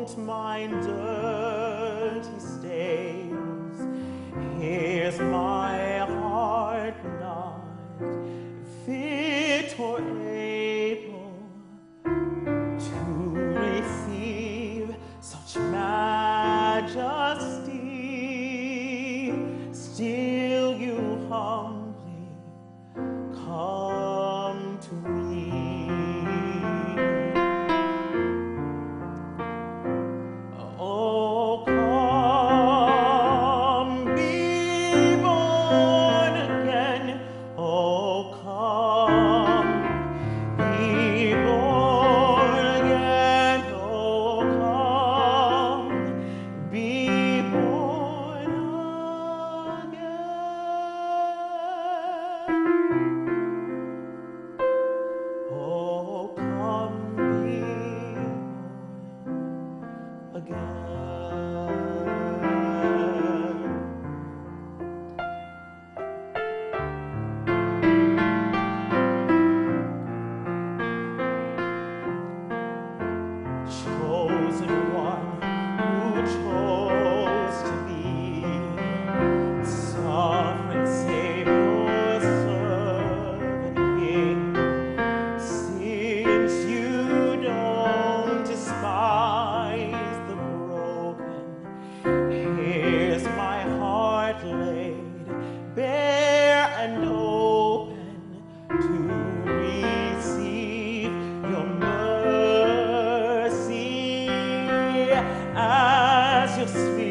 don't mind dirty stains, here's my heart not fit or able as your spirit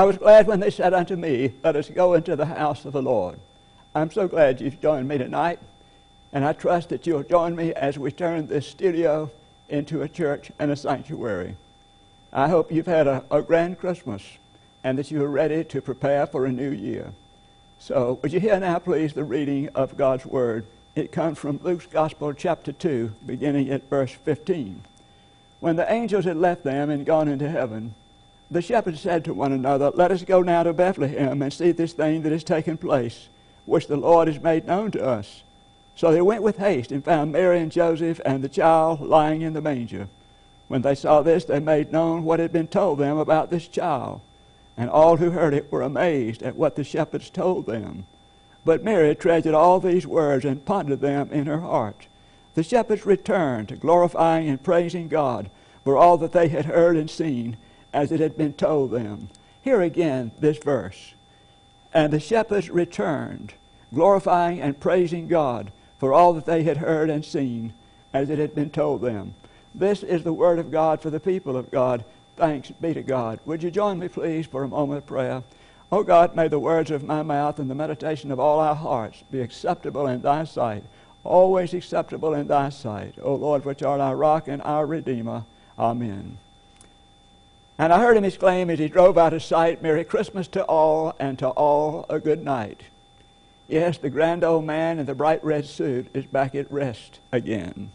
I was glad when they said unto me, Let us go into the house of the Lord. I'm so glad you've joined me tonight, and I trust that you'll join me as we turn this studio into a church and a sanctuary. I hope you've had a, a grand Christmas and that you are ready to prepare for a new year. So, would you hear now, please, the reading of God's Word? It comes from Luke's Gospel, chapter 2, beginning at verse 15. When the angels had left them and gone into heaven, the shepherds said to one another, Let us go now to Bethlehem and see this thing that has taken place, which the Lord has made known to us. So they went with haste and found Mary and Joseph and the child lying in the manger. When they saw this, they made known what had been told them about this child. and all who heard it were amazed at what the shepherds told them. But Mary treasured all these words and pondered them in her heart. The shepherds returned, glorifying and praising God for all that they had heard and seen, as it had been told them. Here again, this verse. And the shepherds returned, glorifying and praising God for all that they had heard and seen, as it had been told them. This is the word of God for the people of God. Thanks be to God. Would you join me, please, for a moment of prayer? Oh God, may the words of my mouth and the meditation of all our hearts be acceptable in thy sight, always acceptable in thy sight. O Lord, which art our rock and our redeemer. Amen. And I heard him exclaim as he drove out of sight, Merry Christmas to all, and to all a good night. Yes, the grand old man in the bright red suit is back at rest again.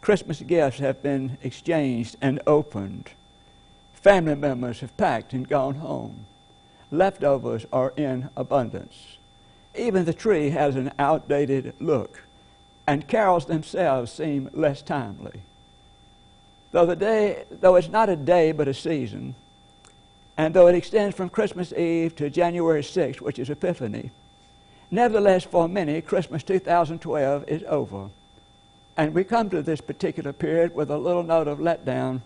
Christmas gifts have been exchanged and opened. Family members have packed and gone home. Leftovers are in abundance. Even the tree has an outdated look, and carols themselves seem less timely. Though, the day, though it's not a day but a season, and though it extends from Christmas Eve to January 6th, which is Epiphany, nevertheless, for many, Christmas 2012 is over. And we come to this particular period with a little note of letdown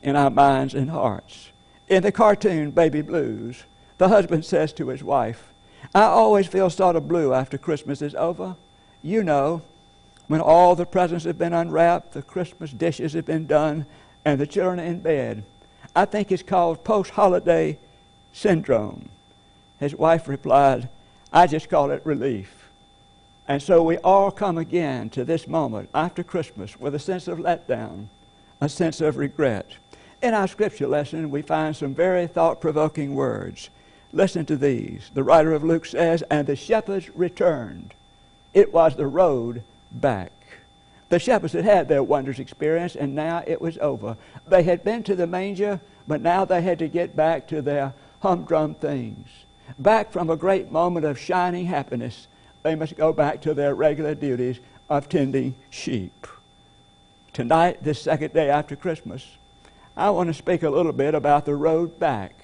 in our minds and hearts. In the cartoon Baby Blues, the husband says to his wife, I always feel sort of blue after Christmas is over. You know, when all the presents have been unwrapped, the Christmas dishes have been done, and the children are in bed. I think it's called post holiday syndrome. His wife replied, I just call it relief. And so we all come again to this moment after Christmas with a sense of letdown, a sense of regret. In our scripture lesson, we find some very thought provoking words. Listen to these. The writer of Luke says, And the shepherds returned. It was the road back. The shepherds had had their wondrous experience, and now it was over. They had been to the manger, but now they had to get back to their humdrum things. Back from a great moment of shining happiness, they must go back to their regular duties of tending sheep. Tonight, this second day after Christmas, I want to speak a little bit about the road back.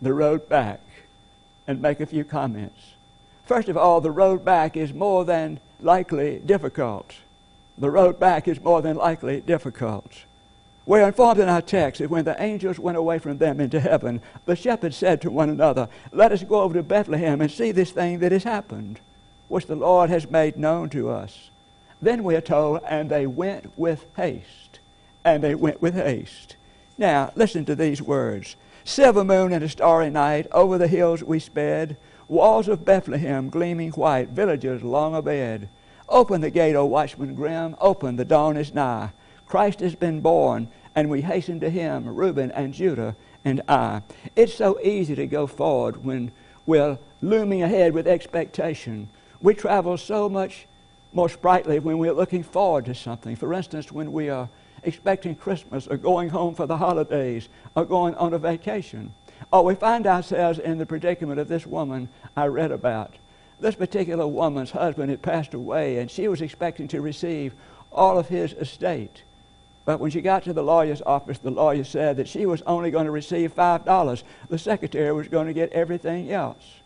The road back, and make a few comments. First of all, the road back is more than likely difficult. The road back is more than likely difficult. We're informed in our text that when the angels went away from them into heaven, the shepherds said to one another, Let us go over to Bethlehem and see this thing that has happened, which the Lord has made known to us. Then we are told, And they went with haste. And they went with haste. Now, listen to these words Silver moon and a starry night, over the hills we sped. Walls of Bethlehem gleaming white, villagers long abed. Open the gate, O watchman grim, open, the dawn is nigh. Christ has been born, and we hasten to him, Reuben and Judah and I. It's so easy to go forward when we're looming ahead with expectation. We travel so much more sprightly when we're looking forward to something. For instance, when we are expecting Christmas or going home for the holidays or going on a vacation. Or we find ourselves in the predicament of this woman I read about. This particular woman's husband had passed away, and she was expecting to receive all of his estate. But when she got to the lawyer's office, the lawyer said that she was only going to receive $5. The secretary was going to get everything else.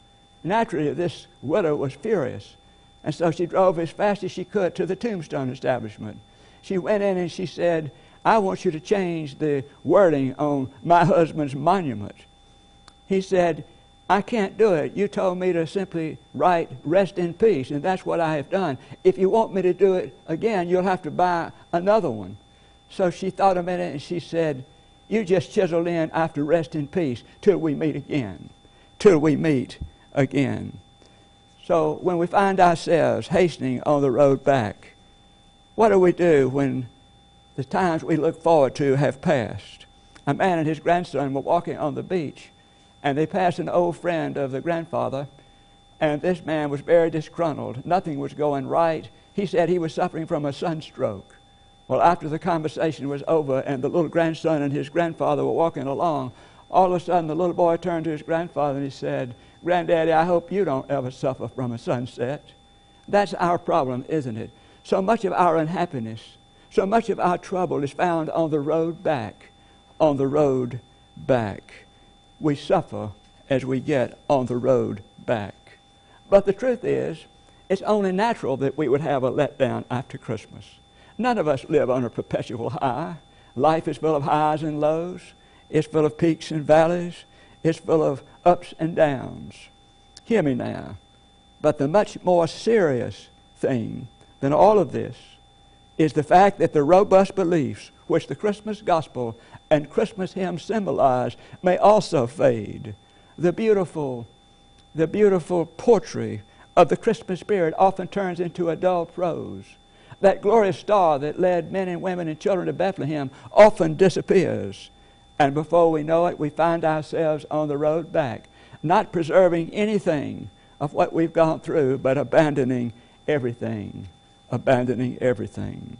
Naturally, this widow was furious, and so she drove as fast as she could to the tombstone establishment. She went in and she said, I want you to change the wording on my husband's monument. He said, I can't do it. You told me to simply write rest in peace, and that's what I have done. If you want me to do it again, you'll have to buy another one. So she thought a minute and she said, You just chisel in after rest in peace till we meet again. Till we meet again. So when we find ourselves hastening on the road back, what do we do when the times we look forward to have passed? A man and his grandson were walking on the beach and they passed an old friend of the grandfather, and this man was very disgruntled. Nothing was going right. He said he was suffering from a sunstroke. Well, after the conversation was over and the little grandson and his grandfather were walking along, all of a sudden the little boy turned to his grandfather and he said, Granddaddy, I hope you don't ever suffer from a sunset. That's our problem, isn't it? So much of our unhappiness, so much of our trouble is found on the road back, on the road back. We suffer as we get on the road back. But the truth is, it's only natural that we would have a letdown after Christmas. None of us live on a perpetual high. Life is full of highs and lows. It's full of peaks and valleys. It's full of ups and downs. Hear me now. But the much more serious thing than all of this is the fact that the robust beliefs which the Christmas gospel and Christmas hymns symbolize may also fade. The beautiful, the beautiful poetry of the Christmas spirit often turns into a dull prose. That glorious star that led men and women and children to Bethlehem often disappears. And before we know it, we find ourselves on the road back, not preserving anything of what we've gone through, but abandoning everything. Abandoning everything.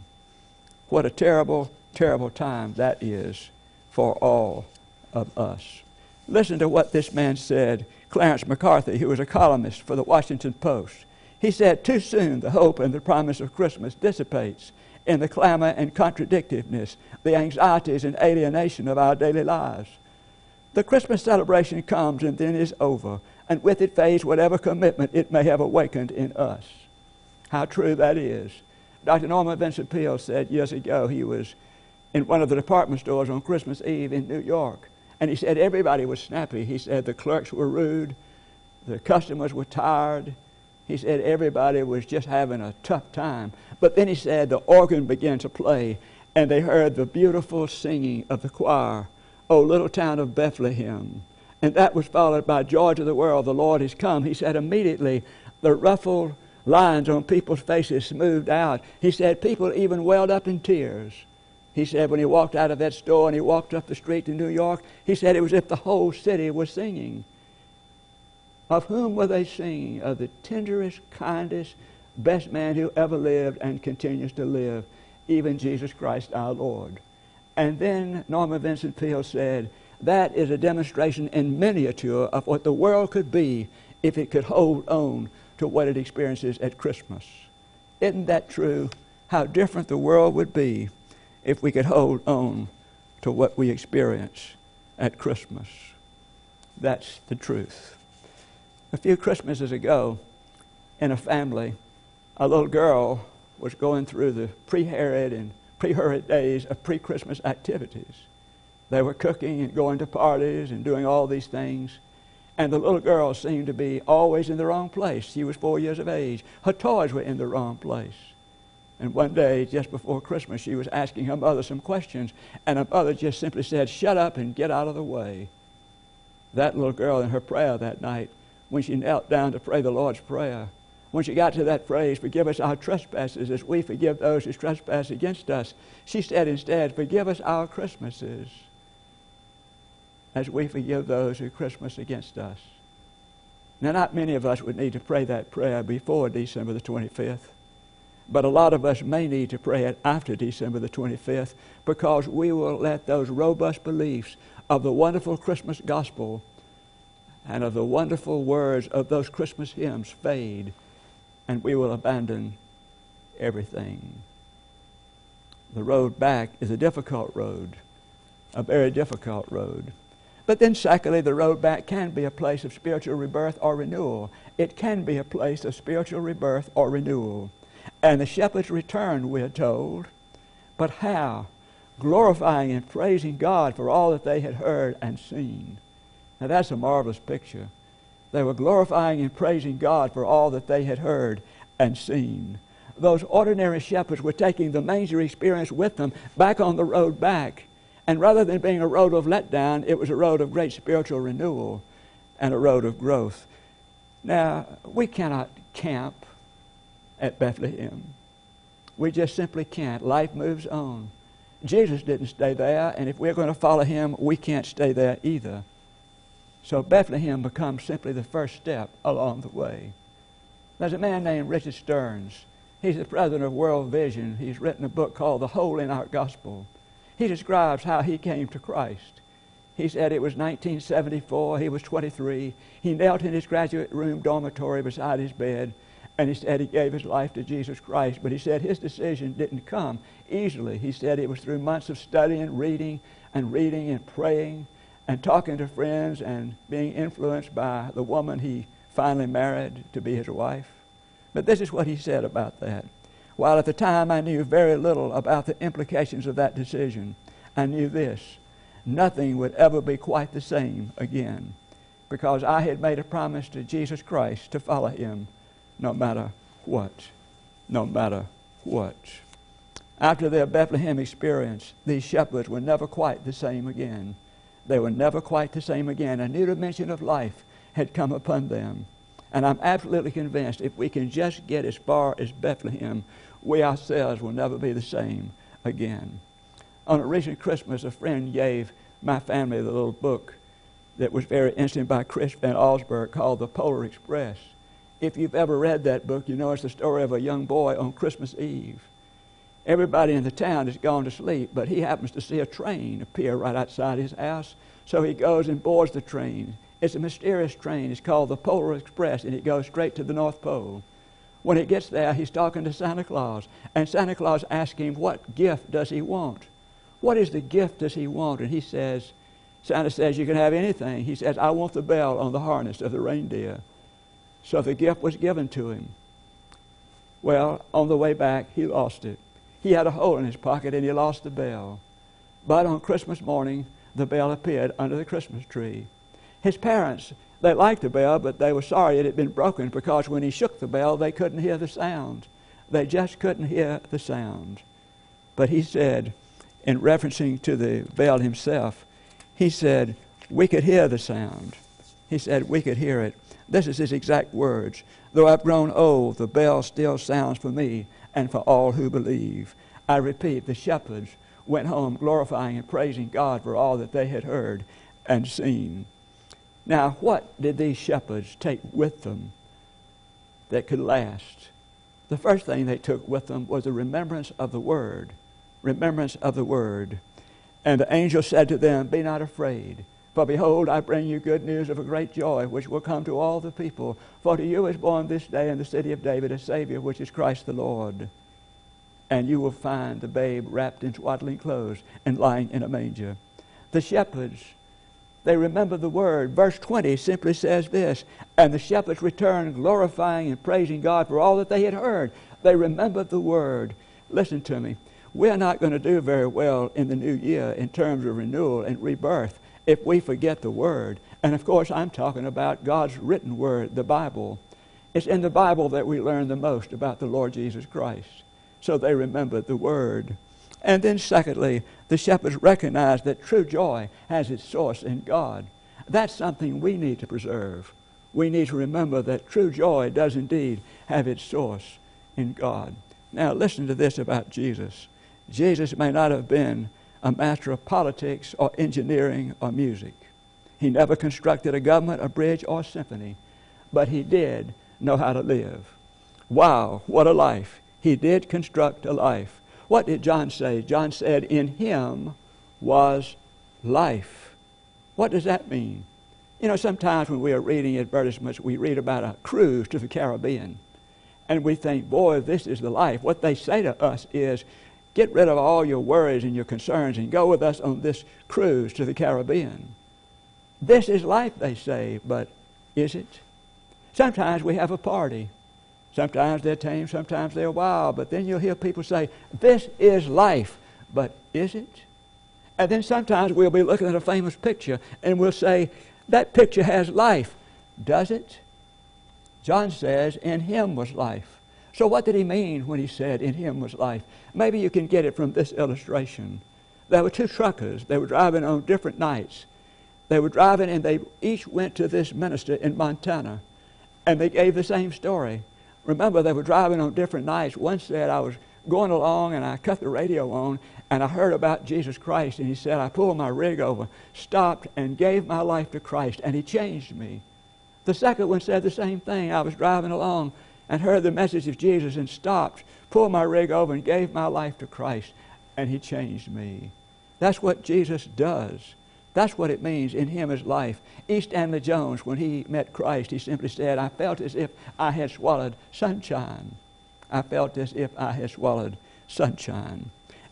What a terrible, terrible time that is for all of us. Listen to what this man said, Clarence McCarthy, who was a columnist for the Washington Post. He said, Too soon the hope and the promise of Christmas dissipates in the clamor and contradictiveness, the anxieties and alienation of our daily lives. The Christmas celebration comes and then is over, and with it fades whatever commitment it may have awakened in us. How true that is. Dr. Norman Vincent Peale said years ago he was in one of the department stores on Christmas Eve in New York, and he said everybody was snappy. He said the clerks were rude, the customers were tired. He said everybody was just having a tough time. But then he said the organ began to play, and they heard the beautiful singing of the choir, O little town of Bethlehem. And that was followed by Joy to the World, the Lord is come. He said immediately the ruffled lines on people's faces smoothed out. He said people even welled up in tears. He said when he walked out of that store and he walked up the street in New York, he said it was as if the whole city was singing. Of whom were they singing? Of the tenderest, kindest, best man who ever lived and continues to live, even Jesus Christ our Lord. And then Norman Vincent Peale said, that is a demonstration in miniature of what the world could be if it could hold on to what it experiences at Christmas. Isn't that true? How different the world would be if we could hold on to what we experience at Christmas. That's the truth. A few Christmases ago, in a family, a little girl was going through the pre Herod and pre Herod days of pre Christmas activities. They were cooking and going to parties and doing all these things. And the little girl seemed to be always in the wrong place. She was four years of age. Her toys were in the wrong place. And one day, just before Christmas, she was asking her mother some questions, and her mother just simply said, Shut up and get out of the way. That little girl in her prayer that night, when she knelt down to pray the Lord's Prayer, when she got to that phrase, Forgive us our trespasses as we forgive those who trespass against us, she said instead, Forgive us our Christmases as we forgive those who Christmas against us. Now, not many of us would need to pray that prayer before December the 25th. But a lot of us may need to pray it after December the 25th because we will let those robust beliefs of the wonderful Christmas gospel and of the wonderful words of those Christmas hymns fade and we will abandon everything. The road back is a difficult road, a very difficult road. But then, secondly, the road back can be a place of spiritual rebirth or renewal. It can be a place of spiritual rebirth or renewal. And the shepherds returned, we are told. But how? Glorifying and praising God for all that they had heard and seen. Now that's a marvelous picture. They were glorifying and praising God for all that they had heard and seen. Those ordinary shepherds were taking the manger experience with them back on the road back. And rather than being a road of letdown, it was a road of great spiritual renewal and a road of growth. Now, we cannot camp at Bethlehem. We just simply can't. Life moves on. Jesus didn't stay there, and if we're going to follow him, we can't stay there either. So Bethlehem becomes simply the first step along the way. There's a man named Richard Stearns. He's the president of World Vision. He's written a book called The Hole in Our Gospel. He describes how he came to Christ. He said it was 1974. He was 23. He knelt in his graduate room dormitory beside his bed and he said he gave his life to Jesus Christ. But he said his decision didn't come easily. He said it was through months of studying, reading, and reading and praying. and talking to friends and being influenced by the woman he finally married to be his wife. But this is what he said about that. While at the time I knew very little about the implications of that decision, I knew this nothing would ever be quite the same again because I had made a promise to Jesus Christ to follow him no matter what. No matter what. After their Bethlehem experience, these shepherds were never quite the same again. They were never quite the same again. A new dimension of life had come upon them. And I'm absolutely convinced if we can just get as far as Bethlehem, we ourselves will never be the same again. On a recent Christmas, a friend gave my family the little book that was very interesting by Chris Van Allsburg called The Polar Express. If you've ever read that book, you know it's the story of a young boy on Christmas Eve. Everybody in the town has gone to sleep, but he happens to see a train appear right outside his house. So he goes and boards the train. It's a mysterious train. It's called the Polar Express, and it goes straight to the North Pole. When he gets there, he's talking to Santa Claus, and Santa Claus asks him, What gift does he want? What is the gift does he want? And he says, Santa says, You can have anything. He says, I want the bell on the harness of the reindeer. So the gift was given to him. Well, on the way back, he lost it. He had a hole in his pocket and he lost the bell. But on Christmas morning, the bell appeared under the Christmas tree. His parents, they liked the bell, but they were sorry it had been broken because when he shook the bell, they couldn't hear the sound. They just couldn't hear the sound. But he said, in referencing to the bell himself, he said, We could hear the sound. He said, We could hear it. This is his exact words. Though I've grown old, the bell still sounds for me and for all who believe. I repeat, the shepherds went home glorifying and praising God for all that they had heard and seen. Now, what did these shepherds take with them that could last? The first thing they took with them was a remembrance of the Word. Remembrance of the Word. And the angel said to them, Be not afraid. For behold, I bring you good news of a great joy, which will come to all the people. For to you is born this day in the city of David a Savior, which is Christ the Lord. And you will find the babe wrapped in swaddling clothes and lying in a manger. The shepherds, they remember the word. Verse 20 simply says this And the shepherds returned, glorifying and praising God for all that they had heard. They remembered the word. Listen to me we're not going to do very well in the new year in terms of renewal and rebirth if we forget the Word. And of course, I'm talking about God's written Word, the Bible. It's in the Bible that we learn the most about the Lord Jesus Christ. So they remembered the Word. And then, secondly, the shepherds recognized that true joy has its source in God. That's something we need to preserve. We need to remember that true joy does indeed have its source in God. Now, listen to this about Jesus. Jesus may not have been a master of politics or engineering or music. He never constructed a government, a bridge, or a symphony, but he did know how to live. Wow, what a life. He did construct a life. What did John say? John said, In him was life. What does that mean? You know, sometimes when we are reading advertisements, we read about a cruise to the Caribbean. And we think, boy, this is the life. What they say to us is, Get rid of all your worries and your concerns and go with us on this cruise to the Caribbean. This is life, they say, but is it? Sometimes we have a party. Sometimes they're tame, sometimes they're wild, but then you'll hear people say, This is life, but is it? And then sometimes we'll be looking at a famous picture and we'll say, That picture has life. Does it? John says, In him was life. So, what did he mean when he said, In him was life? Maybe you can get it from this illustration. There were two truckers. They were driving on different nights. They were driving and they each went to this minister in Montana and they gave the same story. Remember, they were driving on different nights. One said, I was going along and I cut the radio on and I heard about Jesus Christ. And he said, I pulled my rig over, stopped, and gave my life to Christ, and he changed me. The second one said the same thing. I was driving along and heard the message of Jesus and stopped, pulled my rig over, and gave my life to Christ, and He changed me. That's what Jesus does. That's what it means in Him is life. E. Stanley Jones, when he met Christ, he simply said, I felt as if I had swallowed sunshine. I felt as if I had swallowed sunshine.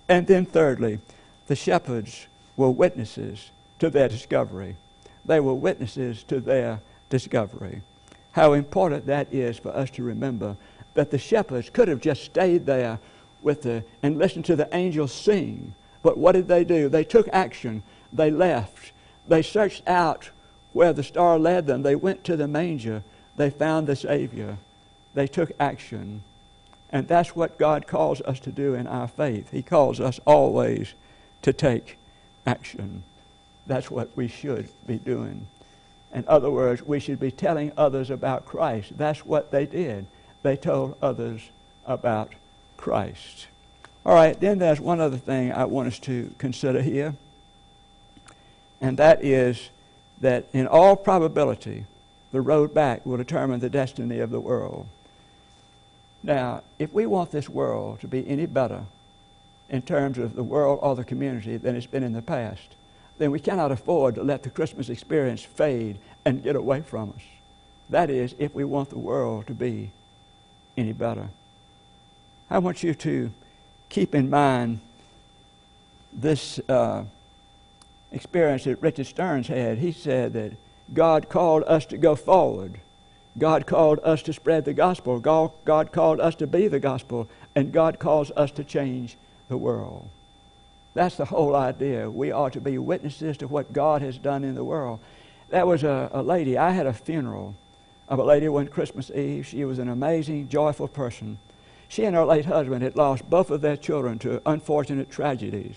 And then, thirdly, the shepherds were witnesses to their discovery. They were witnesses to their discovery. How important that is for us to remember that the shepherds could have just stayed there with the, and listened to the angels sing. But what did they do? They took action. They left. They searched out where the star led them. They went to the manger. They found the Savior. They took action. And that's what God calls us to do in our faith. He calls us always to take action. That's what we should be doing. In other words, we should be telling others about Christ. That's what they did. They told others about Christ. All right, then there's one other thing I want us to consider here, and that is that in all probability, the road back will determine the destiny of the world. Now, if we want this world to be any better in terms of the world or the community than it's been in the past, then we cannot afford to let the Christmas experience fade and get away from us. That is, if we want the world to be any better. I want you to keep in mind this uh, experience that Richard Stearns had. He said that God called us to go forward. God called us to spread the gospel. God, God called us to be the gospel. And God calls us to change the world. That's the whole idea. We are to be witnesses to what God has done in the world. That was a, a lady, I had a funeral of a lady one Christmas Eve. She was an amazing, joyful person. She and her late husband had lost both of their children to unfortunate tragedies.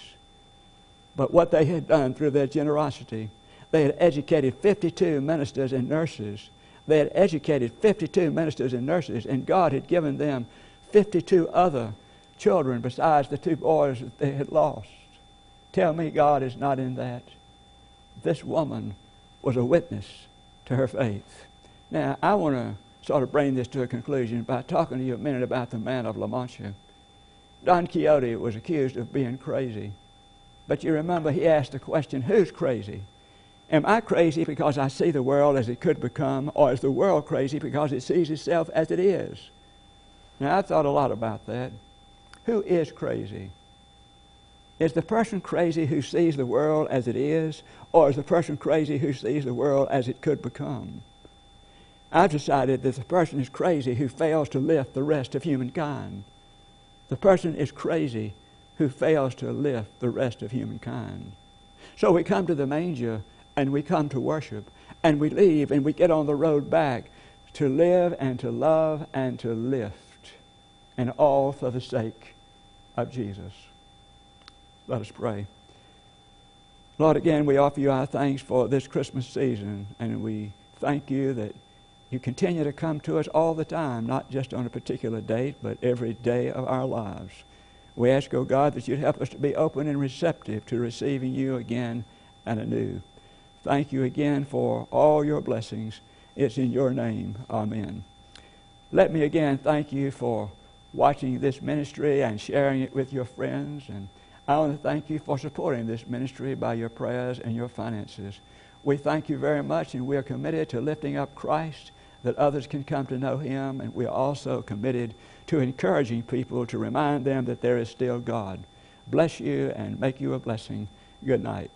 But what they had done through their generosity, they had educated 52 ministers and nurses. They had educated 52 ministers and nurses, and God had given them 52 other children besides the two boys that they had lost. Tell me God is not in that. This woman was a witness to her faith. Now, I want to sort of bring this to a conclusion by talking to you a minute about the man of La Mancha. Don Quixote was accused of being crazy. But you remember he asked the question, who's crazy? Am I crazy because I see the world as it could become, or is the world crazy because it sees itself as it is? Now, I've thought a lot about that. Who is crazy? Is the person crazy who sees the world as it is, or is the person crazy who sees the world as it could become? I've decided that the person is crazy who fails to lift the rest of humankind. The person is crazy who fails to lift the rest of humankind. So we come to the manger and we come to worship and we leave and we get on the road back to live and to love and to lift, and all for the sake of Jesus. Let us pray. Lord, again, we offer you our thanks for this Christmas season, and we thank you that you continue to come to us all the time, not just on a particular date, but every day of our lives. We ask, O oh God, that you'd help us to be open and receptive to receiving you again and anew. Thank you again for all your blessings. It's in your name. Amen. Let me again thank you for watching this ministry and sharing it with your friends and I want to thank you for supporting this ministry by your prayers and your finances. We thank you very much, and we are committed to lifting up Christ that others can come to know him, and we are also committed to encouraging people to remind them that there is still God. Bless you and make you a blessing. Good night.